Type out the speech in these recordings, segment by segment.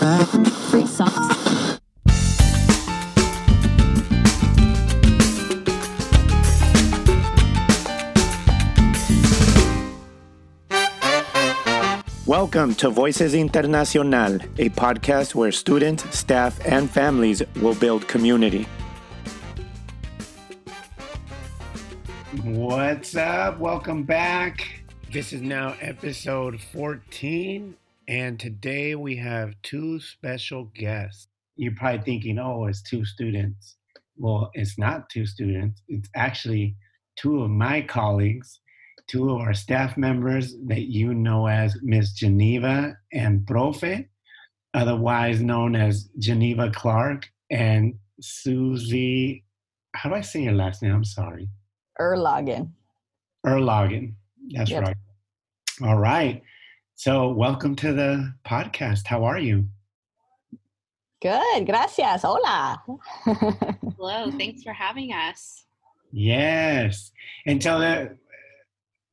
Free socks. Welcome to Voices Internacional, a podcast where students, staff, and families will build community. What's up? Welcome back. This is now episode 14, and today we have two special guests. You're probably thinking, oh, it's two students. Well, it's not two students, it's actually two of my colleagues two of our staff members that you know as Miss Geneva and Profe, otherwise known as Geneva Clark and Susie. How do I say your last name? I'm sorry. Erlagen. Erlagen. That's Yep. right. All right. So, welcome to the podcast. How are you? Good, gracias. Hola. Hello, thanks for having us. Yes. And so the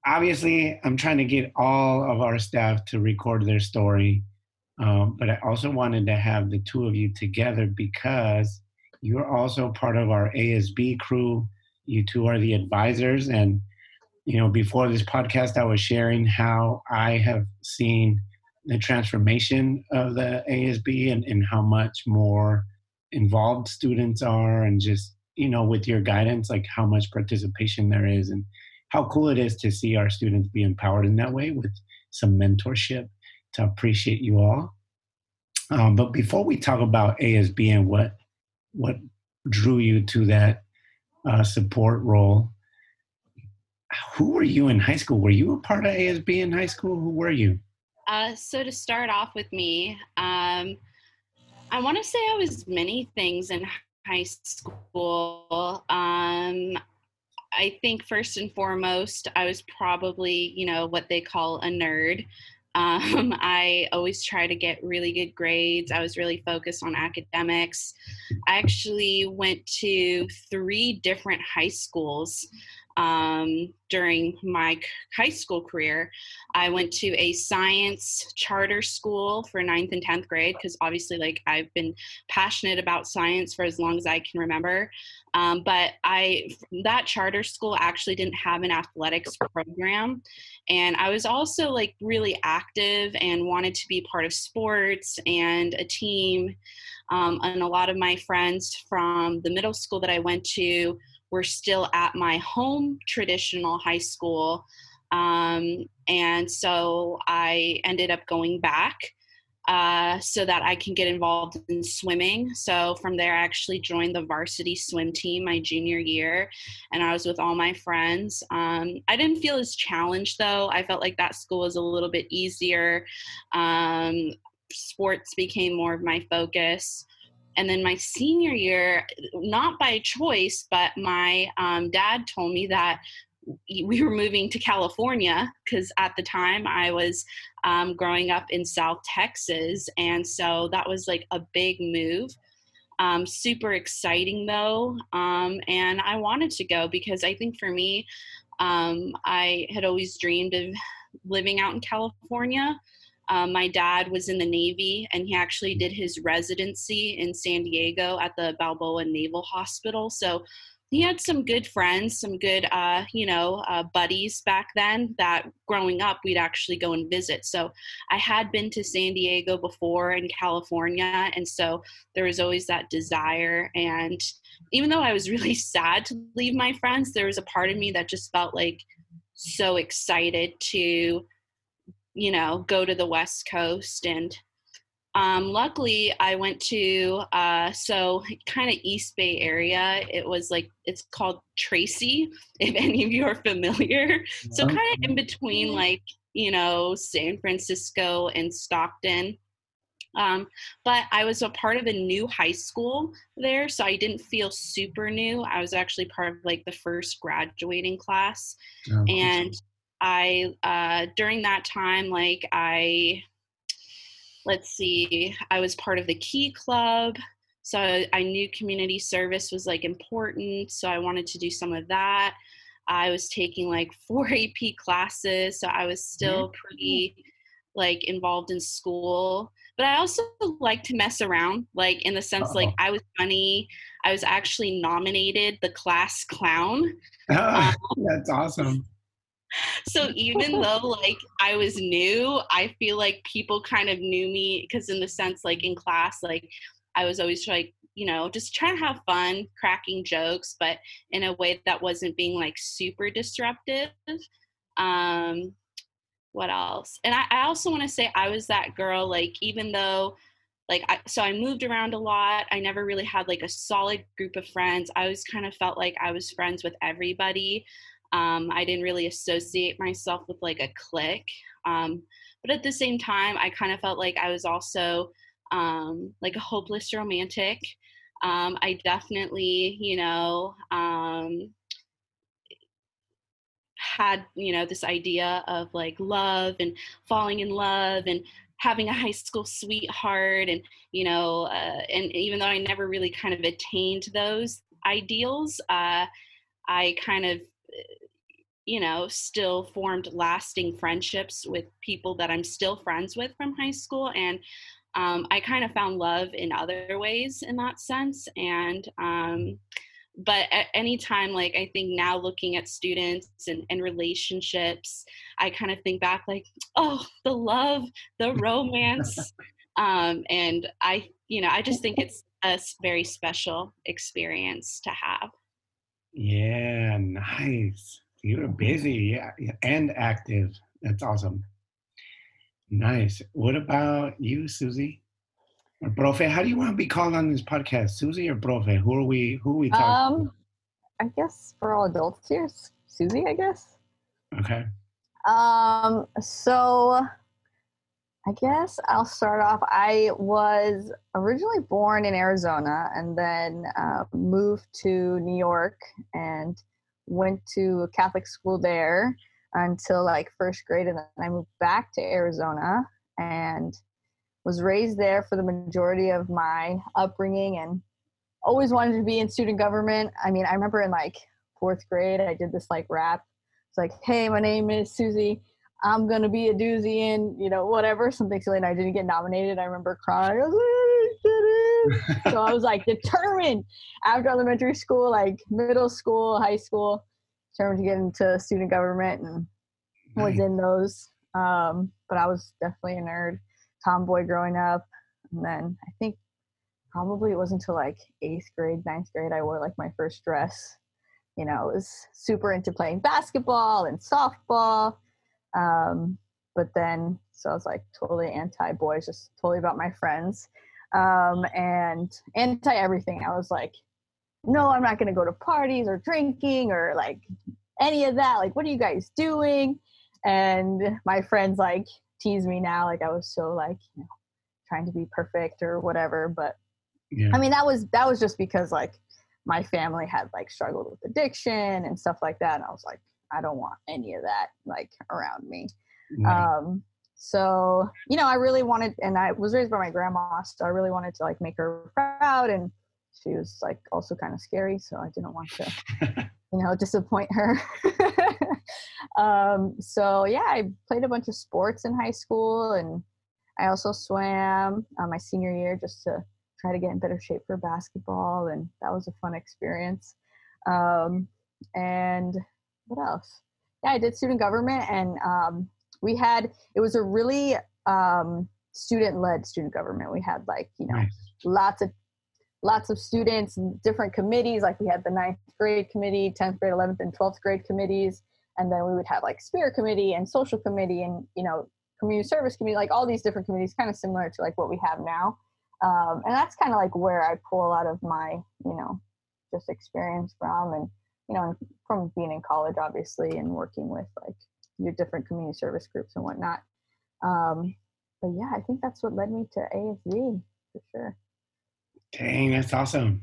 obviously I'm trying to get all of our staff to record their story. Um, but I also wanted to have the two of you together because you're also part of our ASB crew. You two are the advisors. And, you know, before this podcast, I was sharing how I have seen the transformation of the ASB and, and how much more involved students are and just, you know, with your guidance, like how much participation there is and how cool it is to see our students be empowered in that way with some mentorship to appreciate you all. Um, but before we talk about ASB and what what drew you to that uh, support role, who were you in high school? Were you a part of ASB in high school? Who were you? Uh, so to start off with me, um, I want to say I was many things in high school. Um, I think first and foremost, I was probably, you know, what they call a nerd. Um, I always try to get really good grades. I was really focused on academics. I actually went to three different high schools um, during my high school career. I went to a science charter school for ninth and 10th grade because obviously, like, I've been passionate about science for as long as I can remember. Um, but I that charter school actually didn't have an athletics program, and I was also like really active and wanted to be part of sports and a team. Um, and a lot of my friends from the middle school that I went to were still at my home traditional high school. Um, and so I ended up going back uh, so that I can get involved in swimming. So from there, I actually joined the varsity swim team my junior year, and I was with all my friends. Um, I didn't feel as challenged though. I felt like that school was a little bit easier. Um, sports became more of my focus. And then my senior year, not by choice, but my um, dad told me that we were moving to California because at the time I was um, growing up in South Texas. And so that was like a big move. Um, super exciting though. Um, and I wanted to go because I think for me, um, I had always dreamed of living out in California. Um, my dad was in the Navy and he actually did his residency in San Diego at the Balboa Naval Hospital. So he had some good friends, some good, uh, you know, uh, buddies back then that growing up we'd actually go and visit. So I had been to San Diego before in California. And so there was always that desire. And even though I was really sad to leave my friends, there was a part of me that just felt like so excited to, you know, go to the West Coast and um, luckily, I went to uh, so kind of East Bay area. It was like it's called Tracy, if any of you are familiar. So kind of in between, like you know, San Francisco and Stockton. Um, but I was a part of a new high school there, so I didn't feel super new. I was actually part of like the first graduating class Oh, and i uh during that time like i let's see i was part of the key club so i knew community service was like important so i wanted to do some of that i was taking like four ap classes so i was mm-hmm. still pretty like involved in school but i also like to mess around like in the sense like Uh-oh. i was funny i was actually nominated the class clown Oh, that's awesome. So even though like i was new i feel like people kind of knew me because in the sense like in class like i was always like you know just trying to have fun cracking jokes but in a way that wasn't being like super disruptive. Um what else? And i, I also want to say i was that girl like even though like I, so i moved around a lot i never really had like a solid group of friends i always kind of felt like i was friends with everybody um, i didn't really associate myself with like a clique um, but at the same time i kind of felt like i was also um, like a hopeless romantic. Um, i definitely you know um, had you know this idea of like love and falling in love and having a high school sweetheart and you know uh, and even though i never really kind of attained those ideals uh, i kind of you know still formed lasting friendships with people that i'm still friends with from high school and um, i kind of found love in other ways in that sense and um, but at any time like i think now looking at students and, and relationships i kind of think back like oh the love the romance um, and i you know i just think it's a very special experience to have Yeah, nice. You were busy, yeah, and active. That's awesome. Nice. What about you, Susie? Or Profe? How do you want to be called on this podcast, Susie or Profe? Who are we? Who are we talking? Um, I guess for all adults here, Susie, I guess. Okay. Um, so I guess I'll start off. I was originally born in Arizona and then uh, moved to New York and went to a Catholic school there until like first grade. And then I moved back to Arizona and was raised there for the majority of my upbringing and always wanted to be in student government. I mean, I remember in like fourth grade, I did this like rap. It's like, hey, my name is Susie. I'm gonna be a doozy and you know, whatever, something silly, and I didn't get nominated. I remember crying. I was like, "I so I was like determined after elementary school, like middle school, high school, determined to get into student government and was in those. Um, but I was definitely a nerd, tomboy growing up. And then I think probably it wasn't until like eighth grade, ninth grade, I wore like my first dress. You know, I was super into playing basketball and softball. Um, but then, so I was like totally anti boys, just totally about my friends um, and anti everything. I was like, no, I'm not going to go to parties or drinking or like any of that. Like, what are you guys doing? And my friends like tease me now, like I was so like, you know, trying to be perfect or whatever. But Yeah. I mean, that was that was just because like my family had like struggled with addiction and stuff like that, and I was like, I don't want any of that like around me. Right. Um, so you know, I really wanted, and I was raised by my grandma, so I really wanted to like make her proud, and she was like also kind of scary, so I didn't want to, you know, disappoint her. um, so yeah, I played a bunch of sports in high school, and I also swam uh, my senior year just to try to get in better shape for basketball, and that was a fun experience. Um, and what else? Yeah, I did student government, and um, we had it was a really um, student-led student government. We had like you know nice. lots of lots of students, different committees. Like we had the ninth grade committee, tenth grade, eleventh, and twelfth grade committees, and then we would have like spirit committee and social committee, and you know community service committee, like all these different committees, kind of similar to like what we have now. Um, and that's kind of like where I pull a lot of my you know just experience from, and you know from being in college, obviously, and working with like your different community service groups and whatnot. Um, but yeah, I think that's what led me to ASB for sure. Dang, that's awesome.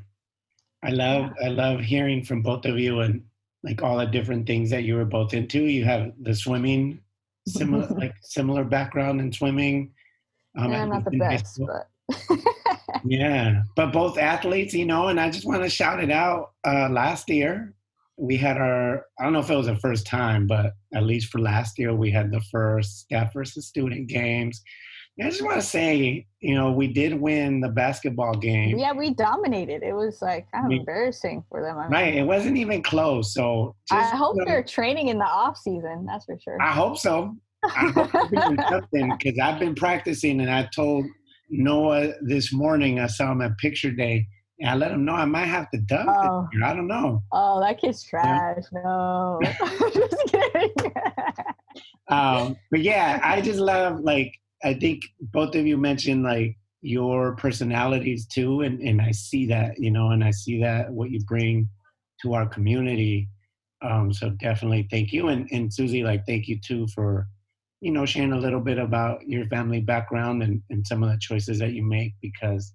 I love I love hearing from both of you and like all the different things that you were both into. You have the swimming, similar like similar background in swimming. Um, Yeah, I'm not the least in high best, but Yeah, but both athletes, you know, and I just want to shout it out. Uh, last year, we had our I don't know if it was the first time, but at least for last year we had the first staff versus student games. I just want to say, you know, we did win the basketball game. Yeah, we dominated. It was like kind of we, embarrassing for them. I mean, right, it wasn't even close. So just, I hope you know, they're training in the off season. That's for sure. I hope so. I hope something because I've been practicing, and I told Noah this morning. I saw him at picture day and I let him know I might have to dunk oh. I don't know. Oh, that kid's trash. Yeah. No. just kidding. um, but yeah, I just love like I think both of you mentioned like your personalities too, and and I see that you know, and I see that what you bring to our community. Um, so definitely thank you, and and Susie, like thank you too for you know sharing a little bit about your family background and and some of the choices that you make because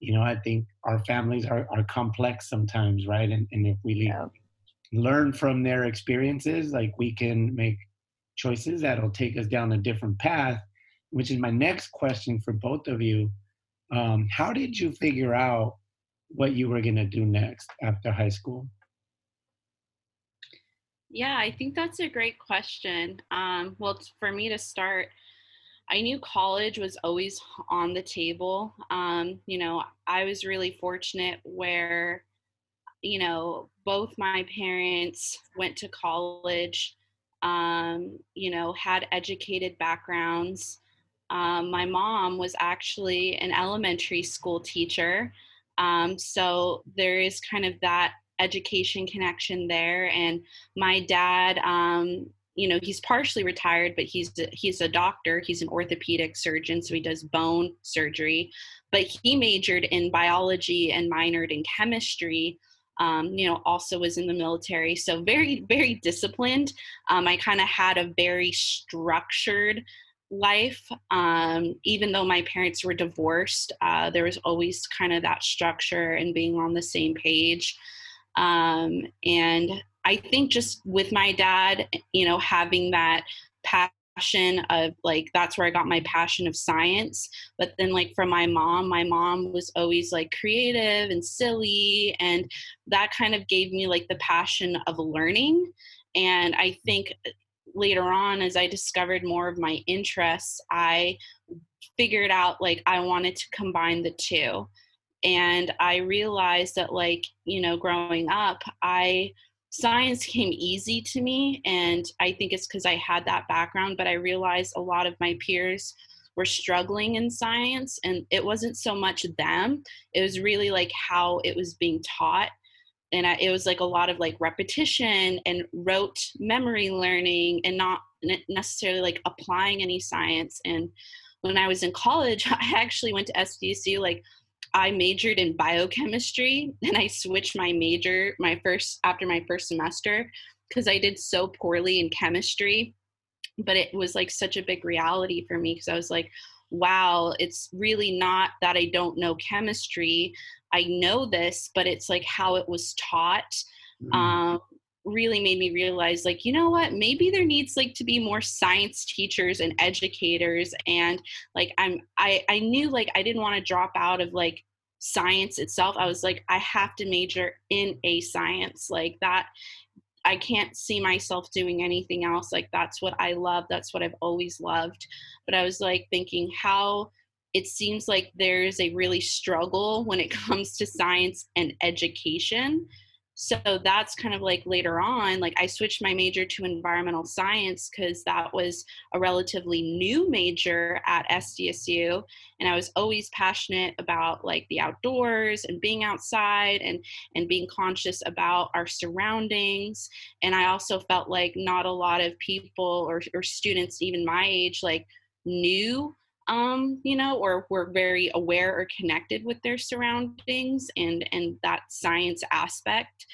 you know, I think our families are, are complex sometimes, right? And, and if we yeah. learn from their experiences, like we can make choices that'll take us down a different path, which is my next question for both of you. Um, how did you figure out what you were going to do next after high school? Yeah, I think that's a great question. Um, well, for me to start, I knew college was always on the table. Um, you know, I was really fortunate where, you know, both my parents went to college, um, you know, had educated backgrounds. Um, my mom was actually an elementary school teacher. Um, so there is kind of that education connection there. And my dad, um, you know he's partially retired but he's a, he's a doctor. He's an orthopedic surgeon so he does bone surgery. But he majored in biology and minored in chemistry um, you know also was in the military. So very very disciplined. Um, i kind of had a very structured life um, even though my parents were divorced uh, there was always kind of that structure and being on the same page. Um, and I think just with my dad, you know, having that passion of like that's where I got my passion of science. But then like from my mom, my mom was always like creative and silly and that kind of gave me like the passion of learning. And I think uh, later on as I discovered more of my interests, I figured out like I wanted to combine the two. And I realized that like, you know, growing up, I science came easy to me and i think it's because i had that background but i realized a lot of my peers were struggling in science and it wasn't so much them it was really like how it was being taught and I, it was like a lot of like repetition and rote memory learning and not necessarily like applying any science and when i was in college i actually went to sdsu like I majored in biochemistry and I switched my major my first after my first semester because I did so poorly in chemistry. But it was like such a big reality for me because I was like, wow, it's really not that I don't know chemistry. I know this, but it's like how it was taught. Mm-hmm. Um, really made me realize like you know what? Maybe there needs like to be more science teachers and educators and like i'm i i knew like i didn't want to drop out of like science itself. I was like i have to major in a science like that i can't see myself doing anything else like that's what i love that's what i've always loved. But i was like thinking how it seems like there's a really struggle when it comes to science and education so that's kind of like later on like i switched my major to environmental science because that was a relatively new major at sdsu and i was always passionate about like the outdoors and being outside and and being conscious about our surroundings and i also felt like not a lot of people or, or students even my age like knew um, you know, or were very aware or connected with their surroundings and and that science aspect.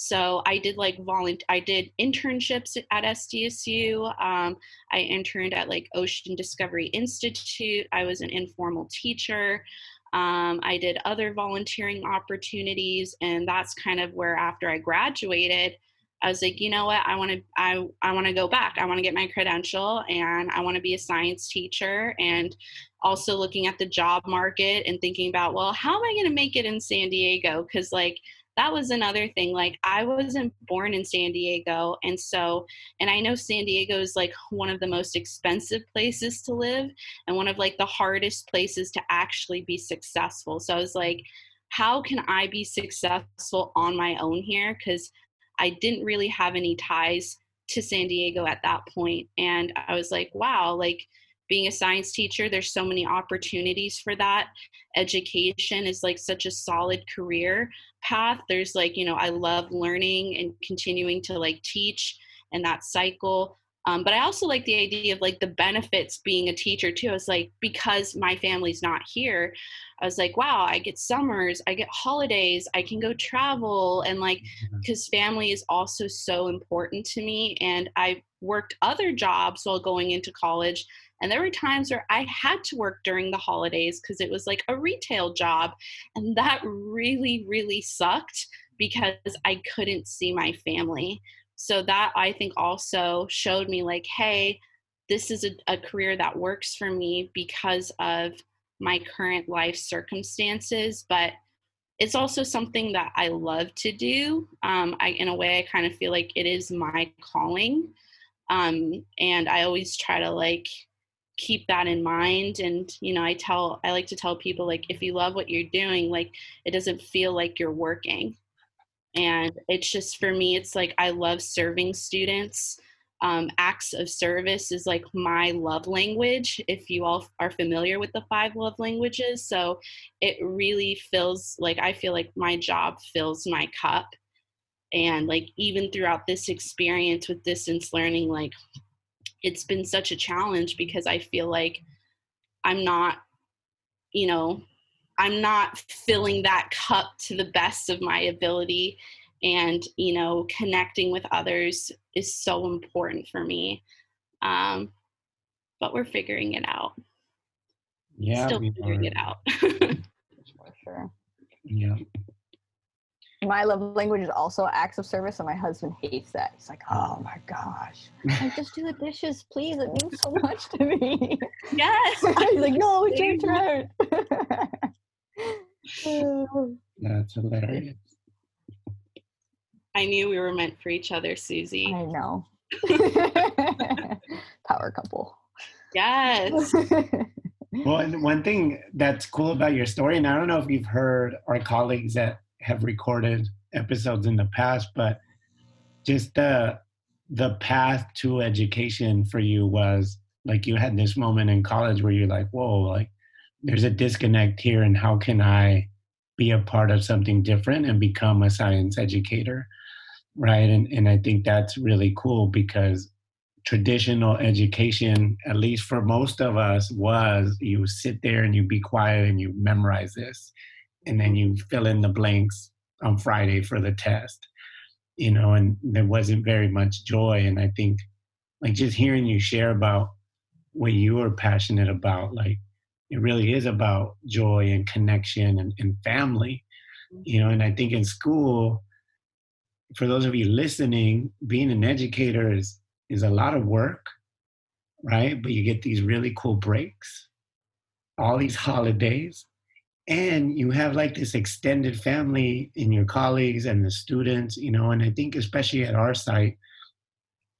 So I did like volunteer. I did internships at SDSU. Um, I interned at like Ocean Discovery Institute. I was an informal teacher. Um, I did other volunteering opportunities, and that's kind of where after I graduated, I was like, you know what, I want to, I, I want to go back. I want to get my credential, and I want to be a science teacher. And also looking at the job market and thinking about, well, how am I going to make it in San Diego? Because like that was another thing. Like, I wasn't born in San Diego. And so, and I know San Diego is like one of the most expensive places to live and one of like the hardest places to actually be successful. So I was like, how can I be successful on my own here? Because I didn't really have any ties to San Diego at that point. And I was like, wow, like, being a science teacher there's so many opportunities for that education is like such a solid career path there's like you know i love learning and continuing to like teach and that cycle um, but i also like the idea of like the benefits being a teacher too it's like because my family's not here i was like wow i get summers i get holidays i can go travel and like because mm-hmm. family is also so important to me and i worked other jobs while going into college and there were times where I had to work during the holidays because it was like a retail job. And that really, really sucked because I couldn't see my family. So that I think also showed me like, hey, this is a, a career that works for me because of my current life circumstances. But it's also something that I love to do. Um, I, in a way, I kind of feel like it is my calling. Um, and I always try to like keep that in mind and you know i tell i like to tell people like if you love what you're doing like it doesn't feel like you're working and it's just for me it's like i love serving students. Um, acts of service is like my love language if you all are familiar with the five love languages. So it really feels like i feel like my job fills my cup. And like even throughout this experience with distance learning like it's been such a challenge because I feel like I'm not, you know, I'm not filling that cup to the best of my ability. And, you know, connecting with others is so important for me. Um, but we're figuring it out. Yeah. Still figuring are. it out. for sure. Yeah my love language is also acts of service, and my husband hates that. He's like, "Oh my gosh, like just do the dishes, please. It means so much to me." Yes. He's like, "No, it's your turn." That's hilarious. I knew we were meant for each other, Susie. I know. Power couple. Yes. well, one thing that's cool about your story, and I don't know if you've heard our colleagues that have recorded episodes in the past, but just the the path to education for you was like you had this moment in college where you're like, whoa, like there's a disconnect here, and how can I be a part of something different and become a science educator, right? And and I think that's really cool because traditional education, at least for most of us, was you sit there and you be quiet and you memorize this and then you fill in the blanks on Friday for the test, you know, and there wasn't very much joy. And I think like just hearing you share about what you are passionate about, like it really is about joy and connection and, and family, you know, and I think in school, for those of you listening, being an educator is is a lot of work, right? But you get these really cool breaks, all these holidays, and you have like this extended family in your colleagues and the students you know and i think especially at our site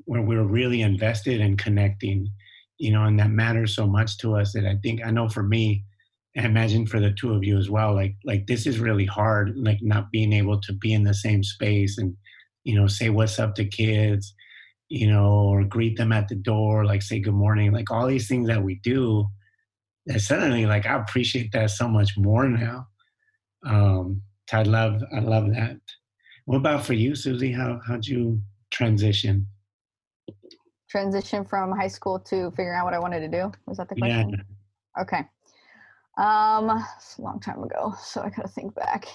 where we're really invested in connecting you know and that matters so much to us that i think i know for me I imagine for the two of you as well like like this is really hard like not being able to be in the same space and you know say what's up to kids you know or greet them at the door like say good morning like all these things that we do and suddenly like I appreciate that so much more now. Um, I love I love that. What about for you, Susie? How how'd you transition? Transition from high school to figuring out what I wanted to do. Was that the question? Yeah. Okay. Um, it's a long time ago, so I gotta think back.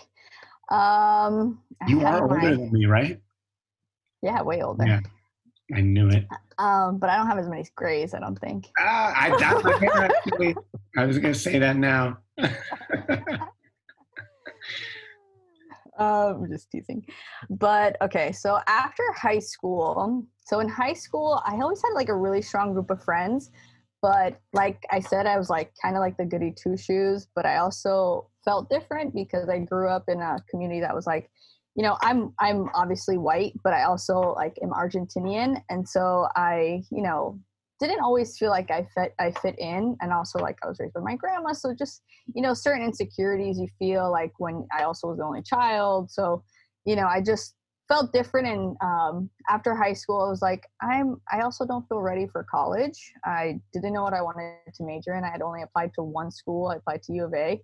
Um, you are older my, than me, right? Yeah, way older. Yeah. I knew it. Um, but I don't have as many grays, I don't think. Ah, I, I was going to say that now. um, just teasing. But okay, so after high school, so in high school, I always had like a really strong group of friends. But like I said, I was like kind of like the goody two shoes, but I also felt different because I grew up in a community that was like you know, I'm I'm obviously white, but I also like am Argentinian, and so I, you know, didn't always feel like I fit I fit in, and also like I was raised by my grandma, so just you know certain insecurities you feel like when I also was the only child, so you know I just felt different and um, after high school i was like i'm i also don't feel ready for college. I didn't know what i wanted to major in. I had only applied to one school. I applied to u of a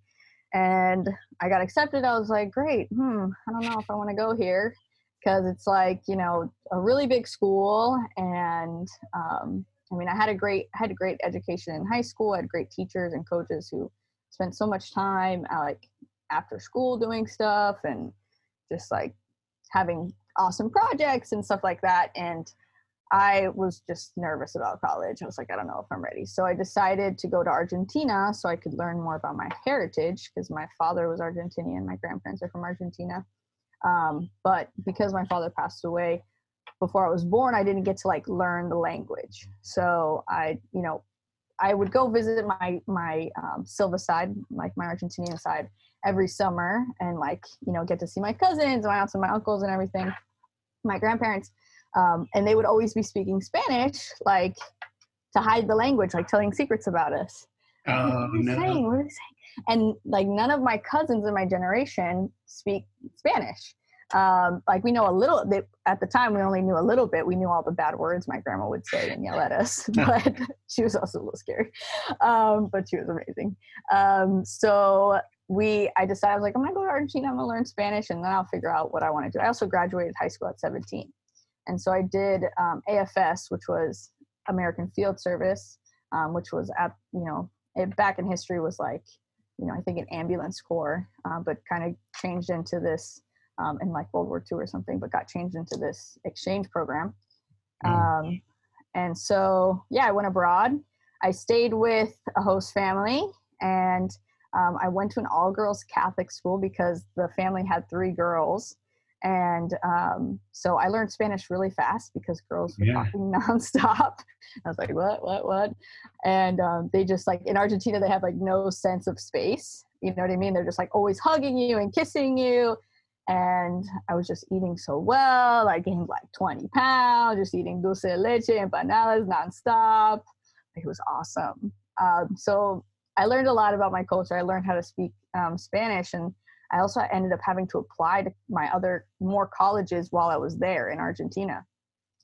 and i got accepted. I was like great hmm i don't know if i want to go here. Because it's like you know a really big school and um, I mean, I had a great had a great education in high school. I had great teachers and coaches who spent so much time uh, like after school doing stuff and just like having awesome projects and stuff like that. And I was just nervous about college. I was like, I don't know if I'm ready. So I decided to go to Argentina so I could learn more about my heritage because my father was Argentinian, my grandparents are from Argentina. Um, but because my father passed away, before I was born, I didn't get to like learn the language. So I, you know, I would go visit my my um, Silva side, like my Argentinian side, every summer, and like you know get to see my cousins, my aunts and my uncles, and everything, my grandparents, um, and they would always be speaking Spanish, like to hide the language, like telling secrets about us. Oh, what are no. saying? What are they saying? And like none of my cousins in my generation speak Spanish um, like we know a little bit at the time we only knew a little bit. We knew all the bad words my grandma would say and yell at us but she was also a little scary. Um, but she was amazing. Um, so we i decided i was like i'm gonna go to argentina i'm gonna learn spanish and then i'll figure out what i want to do. I also graduated high school at 17 and so i did um, afs which was american field service um, which was at you know it back in history was like you know i think an ambulance corps uh, but kind of changed into this um, in like World War II or something, but got changed into this exchange program. Um, and so, yeah, I went abroad. I stayed with a host family and um, I went to an all girls Catholic school because the family had three girls. And um, so I learned Spanish really fast because girls were Yeah. talking nonstop. I was like, what, what, what? And um, they just like in Argentina, they have like no sense of space. You know what I mean? They're just like always hugging you and kissing you and I was just eating so well. I gained like 20 pounds, just eating dulce de leche, empanadas nonstop. It was awesome. Um, so I learned a lot about my culture. I learned how to speak um, Spanish, and I also ended up having to apply to my other more colleges while I was there in Argentina.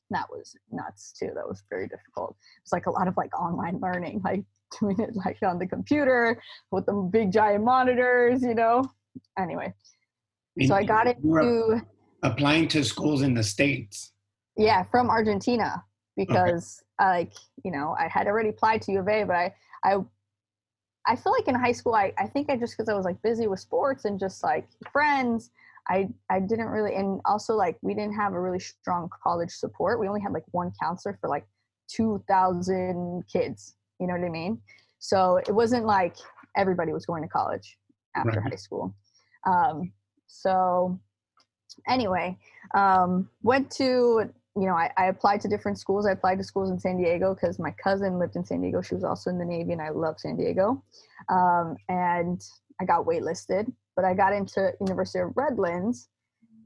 That was nuts too. That was very difficult. It's like a lot of like online learning, like doing it like on the computer with the big giant monitors, you know. Anyway, And so I got into applying to schools in the states. yeah from Argentina because like you know I had already applied to U of A, but I I I feel like in high school I I think I just because I was like busy with sports and just like friends. I, I didn't really and also like we didn't have a really strong college support we only had like one counselor for like 2000 kids you know what i mean so it wasn't like everybody was going to college after Right. high school um, so anyway um, went to you know I, I applied to different schools. I applied to schools in san diego because my cousin lived in san diego. She was also in the navy and i love san diego. Um, and i got waitlisted but i got into university of redlands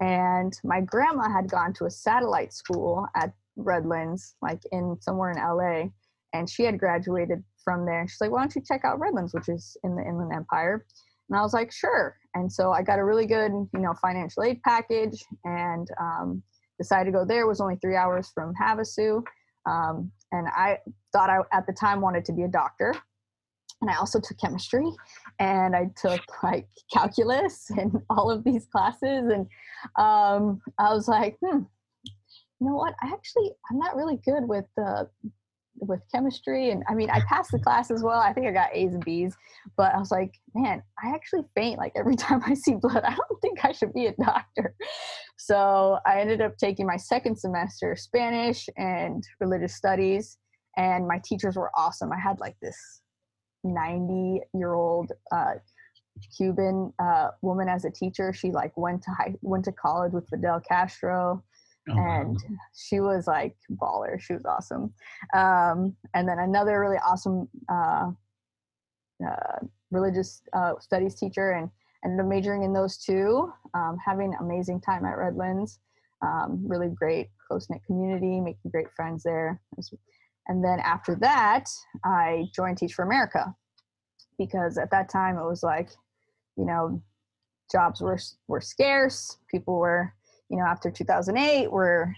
and my grandma had gone to a satellite school at redlands like in somewhere in la and she had graduated from there. She's like why don't you check out redlands which is in the inland empire and I was like, sure. And so I got a really good, you know, financial aid package and um, decided to go there. It was only three hours from Havasu. Um, and I thought I, at the time, wanted to be a doctor. And I also took chemistry and I took like calculus and all of these classes. And um, I was like, hmm, you know what? I actually, I'm not really good with the, with chemistry and i mean i passed the class as well. I think i got a's and b's but i was like man i actually faint like every time i see blood. I don't think i should be a doctor. So i ended up taking my second semester spanish and religious studies and my teachers were awesome. I had like this 90 year old uh, cuban uh, woman as a teacher. She like went to high went to college with fidel castro Oh, wow. and she was like baller she was awesome um, and then another really awesome uh, uh, religious uh, studies teacher and ended up majoring in those two, um, having amazing time at Redlands. Um, really great, close knit community, making great friends there. And then after that, I joined Teach for America because at that time it was like, you know, jobs were were scarce. People were, you know, after 2008, were,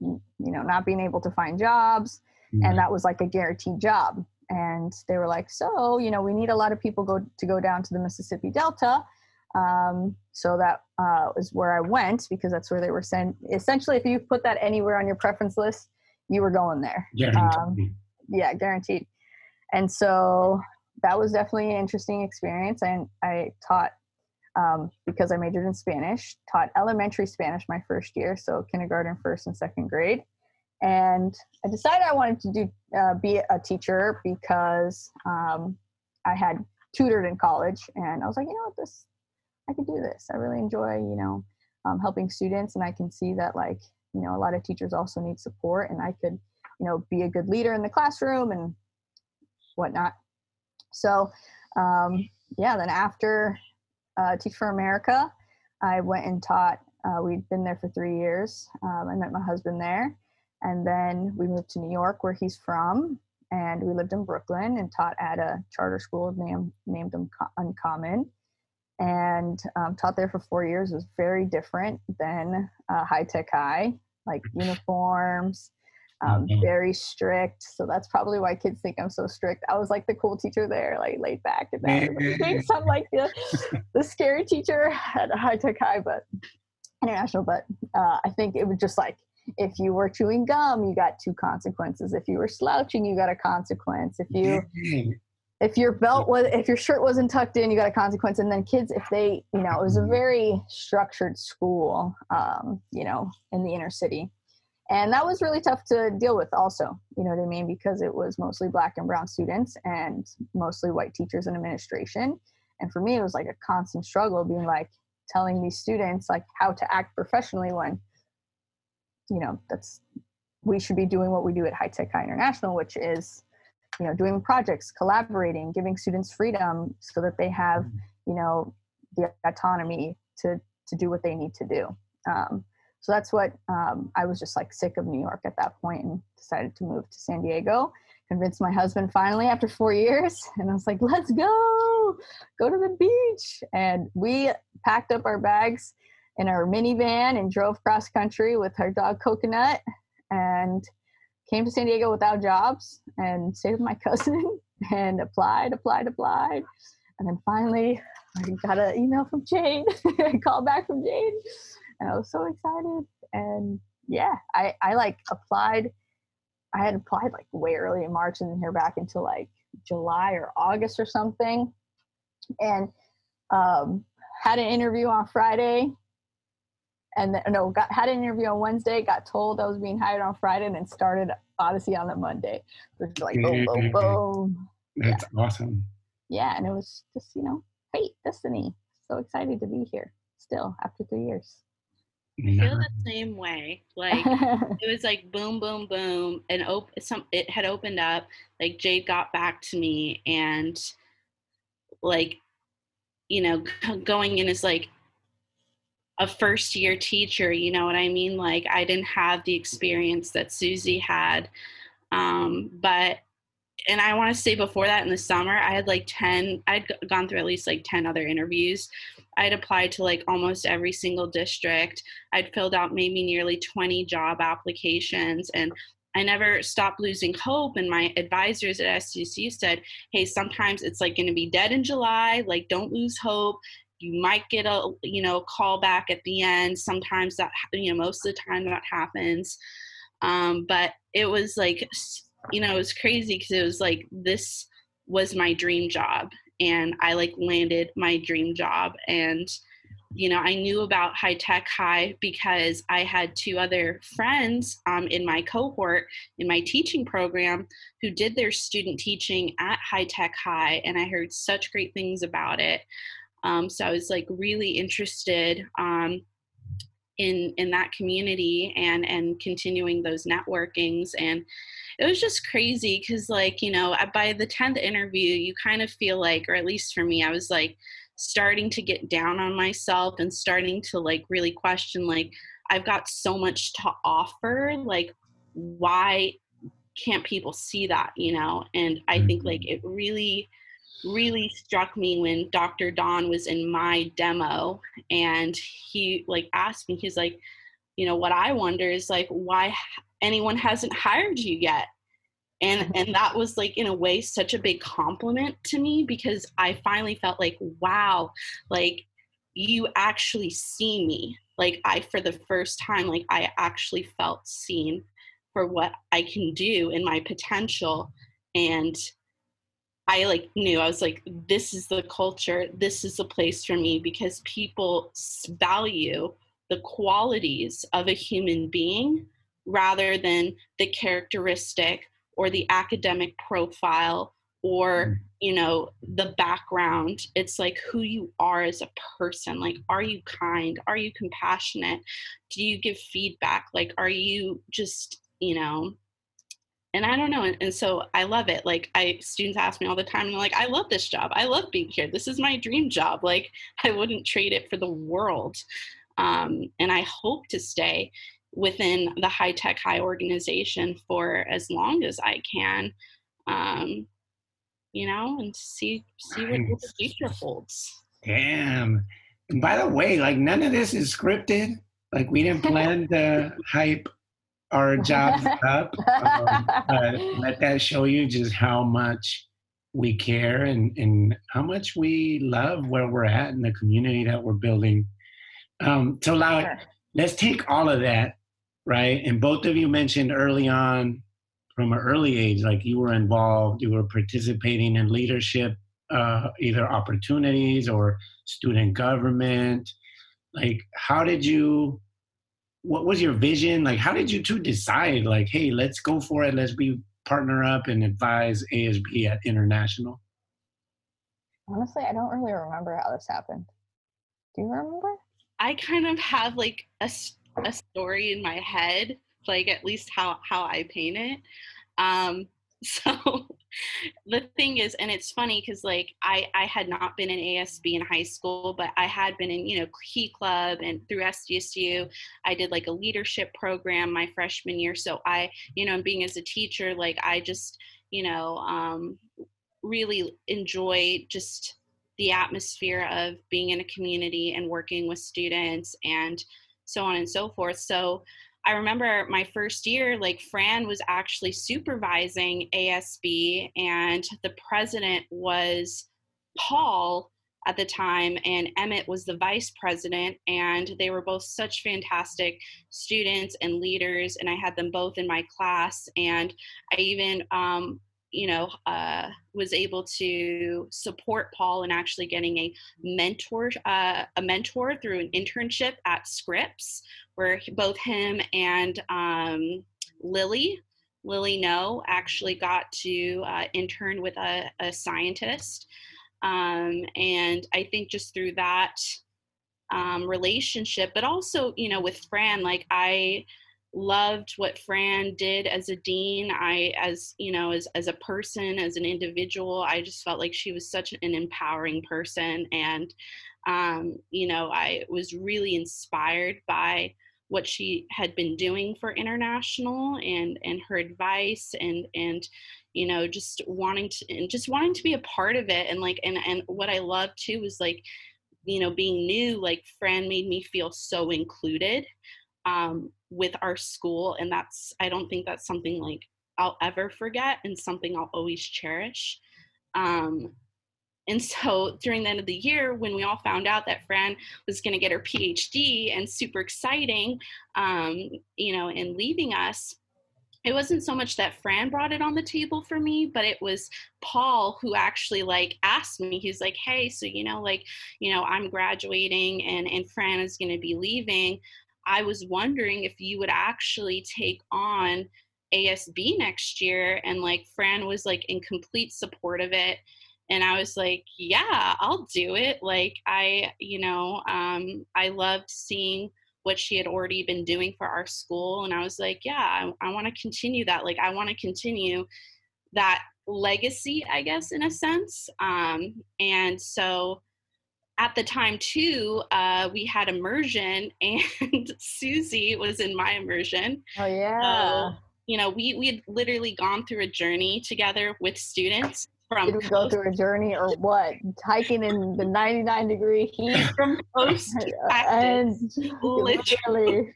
you know, not being able to find jobs, mm-hmm. and that was like a guaranteed job. And they were like, so, you know, we need a lot of people go to go down to the Mississippi Delta. Um, so that uh, was where I went because that's where they were sent. Essentially, if you put that anywhere on your preference list, you were going there. Guaranteed. Um, yeah, guaranteed. And so that was definitely an interesting experience. And I taught um, because I majored in Spanish, taught elementary Spanish my first year, so kindergarten, first, and second grade. And I decided I wanted to do uh, be a teacher because um, I had tutored in college, and I was like, you know what, this I could do this. I really enjoy, you know, um, helping students, and I can see that like you know a lot of teachers also need support, and I could, you know, be a good leader in the classroom and whatnot. So um, yeah, then after uh, Teach for America, I went and taught. Uh, we'd been there for three years. Um, I met my husband there, and then we moved to New York, where he's from, and we lived in Brooklyn and taught at a charter school named named Uncommon, and um, taught there for four years. It was very different than uh, High Tech High, like uniforms, um, mm-hmm. very strict. So that's probably why kids think I'm so strict. I was like the cool teacher there, like laid back and that. thinks I'm like the, the scary teacher at a high tech high, but international. But uh, I think it was just like if you were chewing gum, you got two consequences. If you were slouching, you got a consequence. If you if your belt was if your shirt wasn't tucked in, you got a consequence. And then kids, if they, you know, it was a very structured school, um, you know, in the inner city and that was really tough to deal with also you know what i mean? Because it was mostly black and brown students and mostly white teachers and administration. And for me it was like a constant struggle being like telling these students like how to act professionally when you know that's we should be doing what we do at high tech high international which is you know doing projects collaborating giving students freedom so that they have mm-hmm. you know the autonomy to to do what they need to do. Um, so that's what um, I was just like sick of New York at that point and decided to move to San Diego. Convinced my husband finally after four years, and I was like, let's go, go to the beach. And we packed up our bags in our minivan and drove cross country with our dog Coconut and came to San Diego without jobs and stayed with my cousin and applied, applied, applied. And then finally, I got an email from Jade, a call back from Jade and I was so excited. And yeah, I, I like applied. I had applied like way early in March and didn't hear back until like July or August or something. And um, had an interview on Friday. And then, no, got had an interview on Wednesday. Got told I was being hired on Friday, and then started Odyssey on the Monday. It was like boom, boom, boom. That's yeah. awesome. Yeah, and it was just you know, fate, destiny. So excited to be here still after three years. I feel the same way. Like it was like boom, boom, boom, and op- some it had opened up. Like Jade got back to me, and like you know, going in as like a first year teacher. You know what I mean? Like I didn't have the experience that Susie had, um, but and I want to say before that in the summer, I had like 10, I'd gone through at least like 10 other interviews. I'd applied to like almost every single district. I'd filled out maybe nearly 20 job applications and I never stopped losing hope. And my advisors at SDSU said, hey, sometimes it's like going to be dead in July. Like, don't lose hope. You might get a, you know, call back at the end. Sometimes that, you know, most of the time that happens. Um, but it was like you know, it was crazy because it was like this was my dream job and I like landed my dream job and you know I knew about high tech high because I had two other friends um, in my cohort in my teaching program who did their student teaching at high tech high and I heard such great things about it. Um, so I was like really interested um, in in that community and and continuing those networkings and it was just crazy because like you know by the 10th interview you kind of feel like or at least for me i was like starting to get down on myself and starting to like really question like I've got so much to offer like why can't people see that you know and I think like mm-hmm. it really really struck me when Dr. Don was in my demo and he like asked me he's like you know what I wonder is like why anyone hasn't hired you yet. And mm-hmm. and that was like in a way such a big compliment to me because i finally felt like wow like you actually see me. Like i for the first time like i actually felt seen for what i can do and my potential. And i like knew i was like this is the culture this is the place for me because people value the qualities of a human being rather than the characteristic or the academic profile or mm. you know the background. It's like who you are as a person. Like are you kind? Are you compassionate? Do you give feedback? Like are you just you know and i don't know and, and so i love it. Like i students ask me all the time and like i love this job. I love being here. This is my dream job. Like i wouldn't trade it for the world. Um, and i hope to stay within the high tech high organization for as long as I can, um, you know, and see see nice. what the future holds. Damn. And by the way, like none of this is scripted. Like we didn't plan to hype our jobs up. Um, but let that show you just how much we care and, and how much we love where we're at in the community that we're building. Um, so now let's take all of that right? And both of you mentioned early on, from an early age, like you were involved, you were participating in leadership, uh, either opportunities or student government. Like, how did you? What was your vision? Like, how did you two decide? Like, hey, let's go for it. Let's be partner up and advise ASB at international. Honestly, I don't really remember how this happened. Do you remember? I kind of have like a a story in my head, like at least how how I paint it. Um, so the thing is and it's funny because like I, I had not been in asb in high school but i had been in you know key club and through sdsu i did like a leadership program my freshman year so i you know being as a teacher like i just you know um, really enjoy just the atmosphere of being in a community and working with students and so on and so forth. So I remember my first year, like Fran was actually supervising ASB, and the president was Paul at the time, and Emmett was the vice president. And they were both such fantastic students and leaders, and I had them both in my class. And I even um, you know, uh, was able to support Paul in actually getting a mentor, uh, a mentor through an internship at Scripps, where both him and um, Lily, Lily No, actually got to uh, intern with a, a scientist. Um, and I think just through that um, relationship, but also, you know, with Fran, like I, loved what Fran did as a dean. I, as you know, as as a person, as an individual, I just felt like she was such an empowering person, and um, you know, I was really inspired by what she had been doing for international and and her advice and and you know just wanting to and just wanting to be a part of it. And like and and what I love too was like you know being new like Fran made me feel so included um, with our school and that's i don't think that's something like i'll ever forget and something i'll always cherish um, and so during the end of the year when we all found out that fran was going to get her phd and super exciting um, you know and leaving us it wasn't so much that Fran brought it on the table for me, but it was Paul who actually like asked me. He's like, "Hey, so you know, like, you know, I'm graduating and and Fran is going to be leaving. I was wondering if you would actually take on ASB next year. And like Fran was like in complete support of it. And I was like, yeah, I'll do it. Like I, you know, um, I loved seeing what she had already been doing for our school. And I was like, yeah, I, I want to continue that. Like I want to continue that legacy, I guess, in a sense. Um, and so at the time too, uh, we had immersion, and Susie was in my immersion. Oh yeah. So, you know, we we had literally gone through a journey together with students from Did we go through a journey or what? Hiking in the 99 degree heat. from to and literally,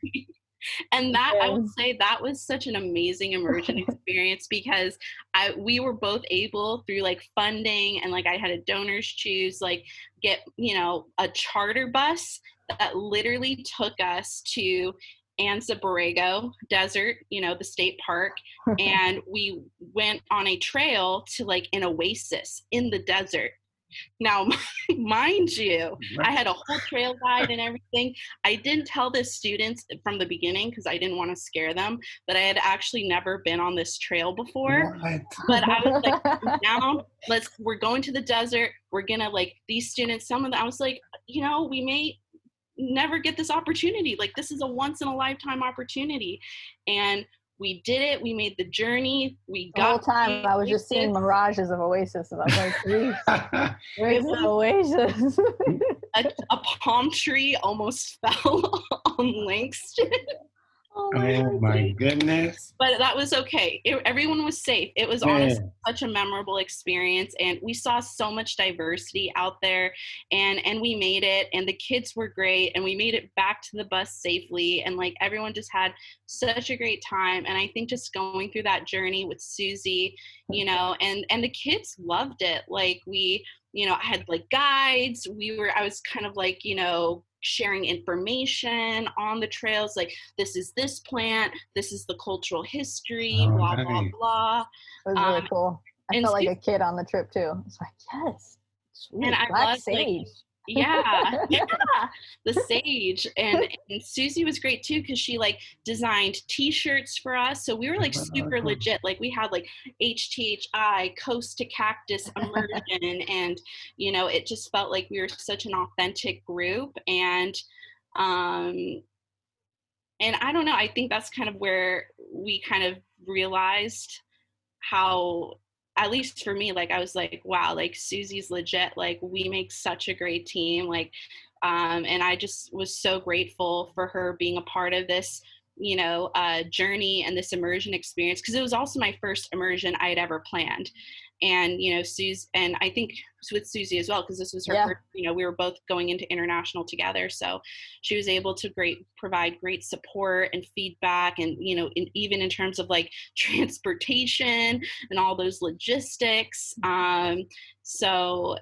and that I would say that was such an amazing immersion experience because I we were both able through like funding and like I had a donors choose like get you know a charter bus that literally took us to Anza Borrego Desert, you know, the state park, and we went on a trail to like an oasis in the desert. Now, mind you, mm-hmm. I had a whole trail guide and everything. I didn't tell the students from the beginning because I didn't want to scare them, but I had actually never been on this trail before. What? But I was like, now let's we're going to the desert. We're gonna like these students, some of them I was like, you know, we may never get this opportunity. Like this is a once in a lifetime opportunity. And we did it. We made the journey. We the got whole time I was just seeing mirages of Oasis, and I was like, where's the Oasis?" a, a palm tree almost fell on Langston. Oh oh my oh goodness. but that was okay. It, everyone was safe. It was Man. honestly such a memorable experience, and we saw so much diversity out there, and and we made it, and the kids were great, and we made it back to the bus safely, and like everyone just had such a great time, and I think just going through that journey with Susie, you know, and and the kids loved it. Like we, you know, I had like guides. We were, I was kind of like, you know sharing information on the trails like this is this plant this is the cultural history Oh, blah blah nice. blah It was really Um, cool. I and felt like a kid on the trip too. It's like, yes, sweet, And I black loved, like, sage. Yeah yeah the sage and, and susie was great too because she like designed t-shirts for us so we were like super legit like we had like hthi coast to cactus immersion and you know it just felt like we were such an authentic group and um and i don't know i think that's kind of where we kind of realized how at least for me like i was like wow like susie's legit like we make such a great team like um and i just was so grateful for her being a part of this you know uh journey and this immersion experience because it was also my first immersion i had ever planned and you know Susie and I think with Susie as well because this was her Yeah. first, you know we were both going into international together so she was able to great provide great support and feedback and you know in, even in terms of like transportation and all those logistics um so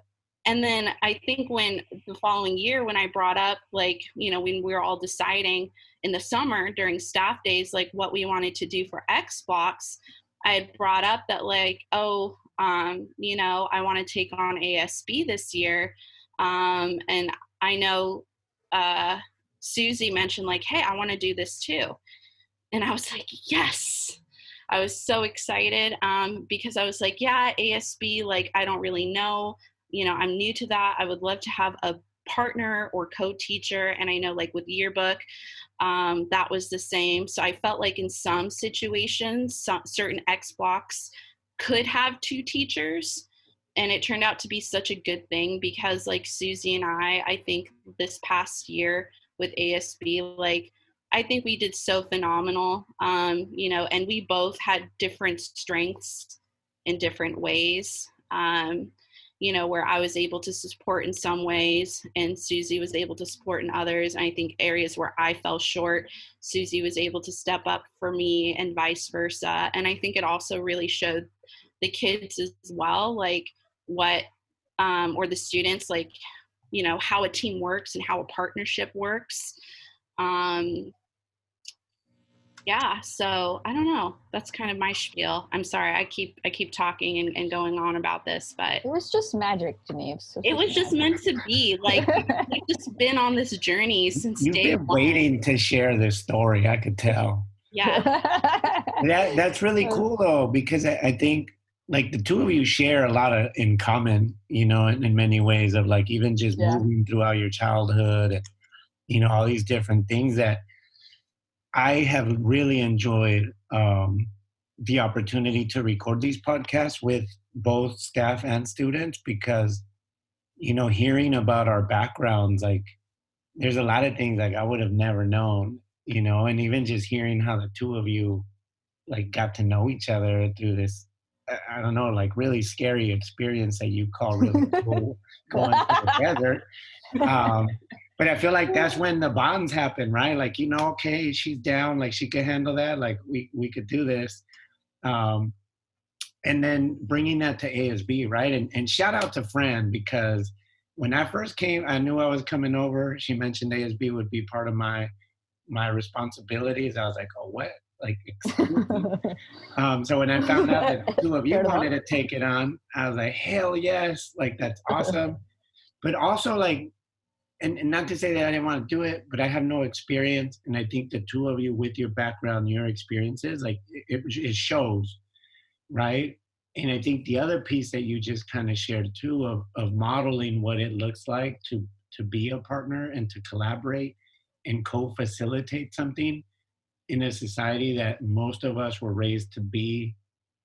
and then I think when the following year when I brought up like you know when we were all deciding in the summer during staff days like what we wanted to do for X blocks I had brought up that like, oh, um, you know, I want to take on ASB this year. Um, and I know uh, Susie mentioned like, hey, I want to do this too. And I was like, yes. I was so excited um, because I was like, yeah, ASB, like, I don't really know. You know, I'm new to that. I would love to have a partner or co-teacher and i know like with yearbook um, that was the same so i felt like in some situations some, certain x blocks could have two teachers and it turned out to be such a good thing because like susie and i i think this past year with asb like i think we did so phenomenal um, you know and we both had different strengths in different ways. Um, you know, where I was able to support in some ways and Susie was able to support in others. And I think areas where I fell short, Susie was able to step up for me and vice versa. And I think it also really showed the kids as well, like what, um, or the students, like, you know, how a team works and how a partnership works. Um, yeah so i don't know that's kind of my spiel i'm sorry i keep i keep talking and, and going on about this but It was just magic to me. It it was just meant to be like we've just been on this journey since You've day been one waiting to share this story. I could tell. yeah That that's really uh, cool though, because I, I think like the two of you share a lot of in common. You know, in, in many ways of like even just Yeah. moving throughout your childhood, and you know all these different things that I have really enjoyed um, the opportunity to record these podcasts with both staff and students because you know, hearing about our backgrounds, like there's a lot of things like I would have never known, you know, and even just hearing how the two of you like got to know each other through this I don't know, like really scary experience that you call really cool going together. Um, but I feel like that's when the bonds happen, right? Like, you know, okay, she's down, like she could handle that, like we we could do this. Um, and then bringing that to ASB, right? And and shout out to Fran because when I first came, I knew I was coming over. She mentioned ASB would be part of my my responsibilities. I was like, oh, what? Like, um, so when I found out that two of you wanted to take it on, I was like, hell yes! Like that's awesome. but also like and, and not to say that I didn't want to do it, but I have no experience, and I think the two of you, with your background, your experiences, like it, it shows, right? And I think the other piece that you just kind of shared too of of modeling what it looks like to to be a partner and to collaborate and co-facilitate something in a society that most of us were raised to be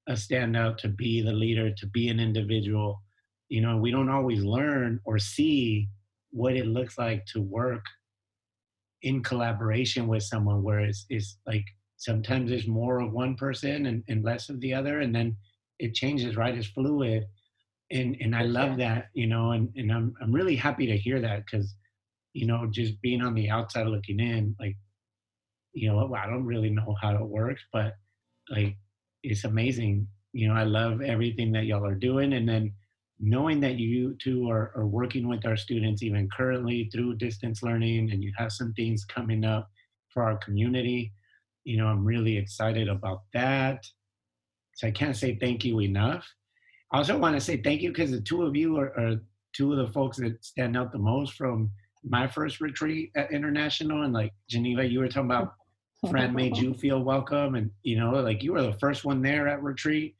a standout, to be the leader, to be an individual. You know, we don't always learn or see what it looks like to work in collaboration with someone where it's, it's like sometimes there's more of one person and, and less of the other and then it changes right? It's fluid. And and i love that you know and, and i'm i'm really happy to hear that because you know just being on the outside looking in like you know i don't really know how it works but like it's amazing. You know i love everything that y'all are doing and then knowing that you two are, are working with our students even currently through distance learning and you have some things coming up for our community you know i'm really excited about that. So i can't say thank you enough. I also want to say thank you because the two of you are, are, two of the folks that stand out the most from my first retreat at international. And like geneva you were talking about Fran made you feel welcome and you know like you were the first one there at retreat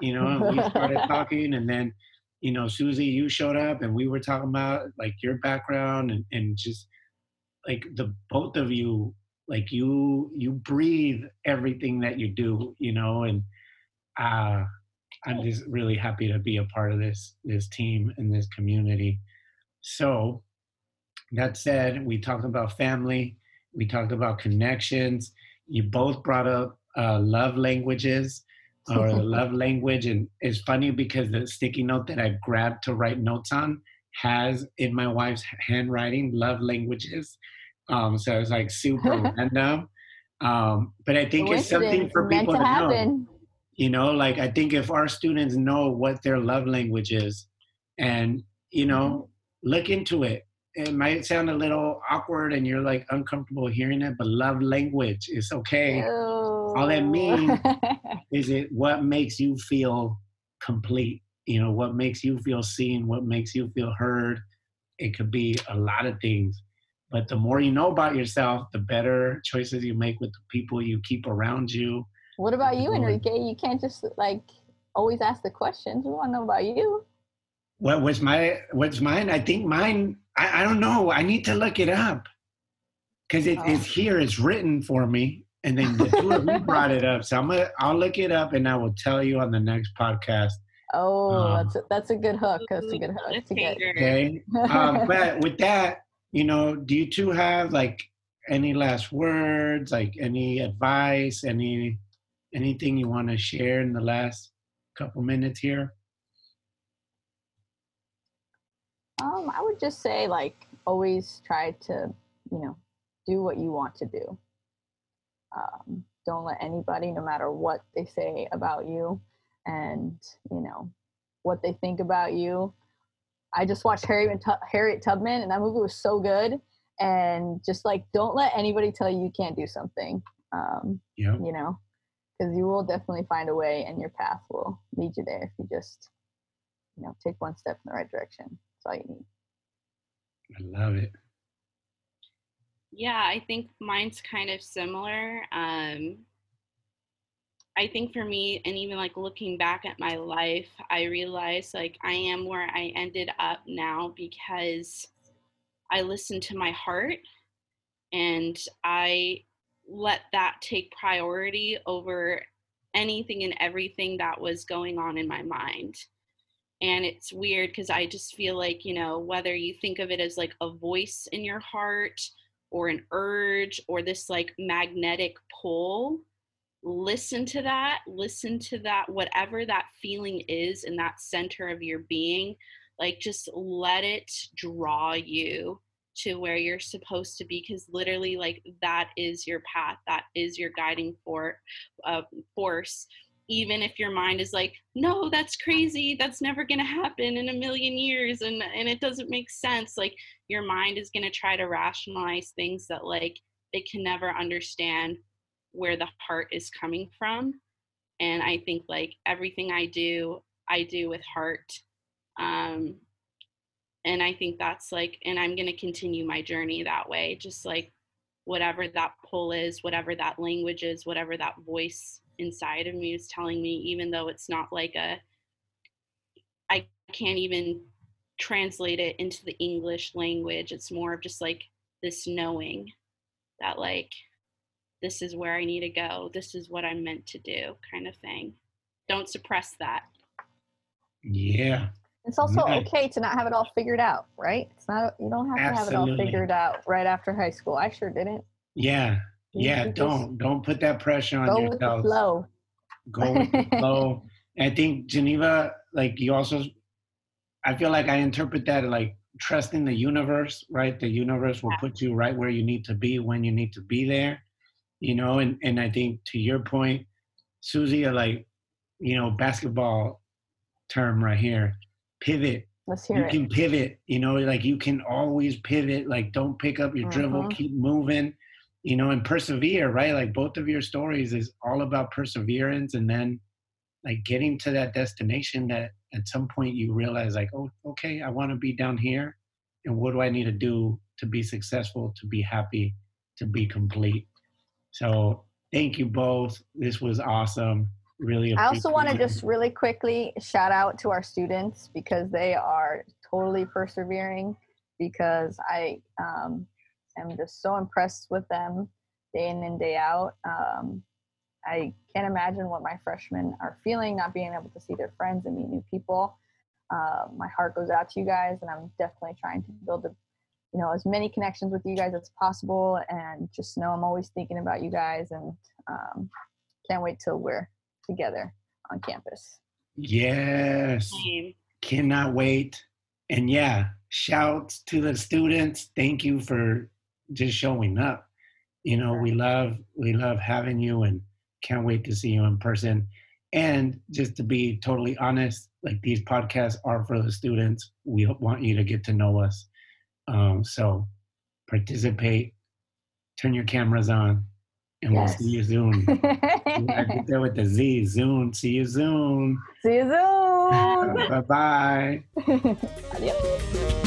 you know and we started talking and then you know, Susie, you showed up and we were talking about like your background and, and just like the both of you, like you you breathe everything that you do, you know, and uh I'm just really happy to be a part of this this team and this community. So that said, we talked about family, we talked about connections. You both brought up uh, love languages or the love language. And it's funny because the sticky note that I grabbed to write notes on has in my wife's handwriting love languages. Um, so it's like super random. Um, but I think it's something for people to, to know. You know, like I think if our students know what their love language is and, you know, mm-hmm. look into it. It might sound a little awkward and you're like uncomfortable hearing it, but love language is okay. Ew all that means is it what makes you feel complete you know what makes you feel seen what makes you feel heard. It could be a lot of things but the more you know about yourself the better choices you make with the people you keep around you. What about you enrique? You can't just like always ask the questions. We want to know about you. What was my what's mine? I think mine i, I don't know. I need to look it up because it, oh. it's here. It's written for me and then the two of you brought it up. So I'm gonna I'll look it up and I will tell you on the next podcast. Oh, um, that's a, that's a good hook. That's a good hook. Okay. um, but with that, you know, do you two have like any last words, like any advice, any anything you want to share in the last couple minutes here? Um, I would just say like always try to, you know, do what you want to do. Um, don't let anybody, no matter what they say about you and, you know, what they think about you. I just watched Harriet, Harriet Tubman, and that movie was so good. And just like, don't let anybody tell you you can't do something. Um, yeah. You know, because you will definitely find a way, and your path will lead you there if you just, you know, take one step in the right direction. That's all you need. I love it. Yeah, I think mine's kind of similar. Um, I think for me, and even like looking back at my life, I realized like I am where I ended up now because I listened to my heart and I let that take priority over anything and everything that was going on in my mind. and it's weird because I just feel like, you know, whether you think of it as like a voice in your heart or an urge or this like magnetic pull, listen to that, listen to that, whatever that feeling is in that center of your being, like just let it draw you to where you're supposed to be because literally like that is your path that is your guiding for uh, force even if your mind is like no that's crazy that's never going to happen in a million years and and it doesn't make sense like your mind is going to try to rationalize things that like it can never understand where the heart is coming from and i think like everything i do i do with heart um and i think that's like and i'm going to continue my journey that way just like whatever that pull is whatever that language is whatever that voice inside of me is telling me, even though it's not like a, I can't even translate it into the English language. It's more of just like this knowing that, like, this is where I need to go. This is what I'm meant to do, kind of thing. Don't suppress that. Yeah. It's also yeah. okay to not have it all figured out, right? It's not you don't have Absolutely. to have it all figured out right after high school. I sure didn't. Yeah, yeah, don't don't put that pressure on go yourself. With the flow. Go with the flow. I think Geneva, like you also, I feel like I interpret that like trusting the universe, right? The universe will put you right where you need to be when you need to be there, you know. And and I think to your point, Susie, like you know, basketball term right here, pivot. Let's hear you it. can pivot, you know, like you can always pivot. Like don't pick up your dribble, mm-hmm. keep moving you know, and persevere, right? Like both of your stories is all about perseverance and then like getting to that destination that at some point you realize like, oh, okay, I want to be down here. And what do I need to do to be successful, to be happy, to be complete? So thank you both. This was awesome. Really I also want to just really quickly shout out to our students because they are totally persevering because I um, am just so impressed with them day in and day out. Um, I can't imagine what my freshmen are feeling, not being able to see their friends and meet new people. Uh, my heart goes out to you guys, and I'm definitely trying to build a, you know, as many connections with you guys as possible. And just know I'm always thinking about you guys, and um, can't wait till we're together on campus. Yes, cannot wait. And yeah, shouts to the students. Thank you for just showing up. You know, we love we love having you and can't wait to see you in person. And just to be totally honest, like these podcasts are for the students. We want you to get to know us. Um, so participate, turn your cameras on, and yes. we'll see you soon. get there with the Z. Zoom. See you soon. See you soon. bye bye. Adios.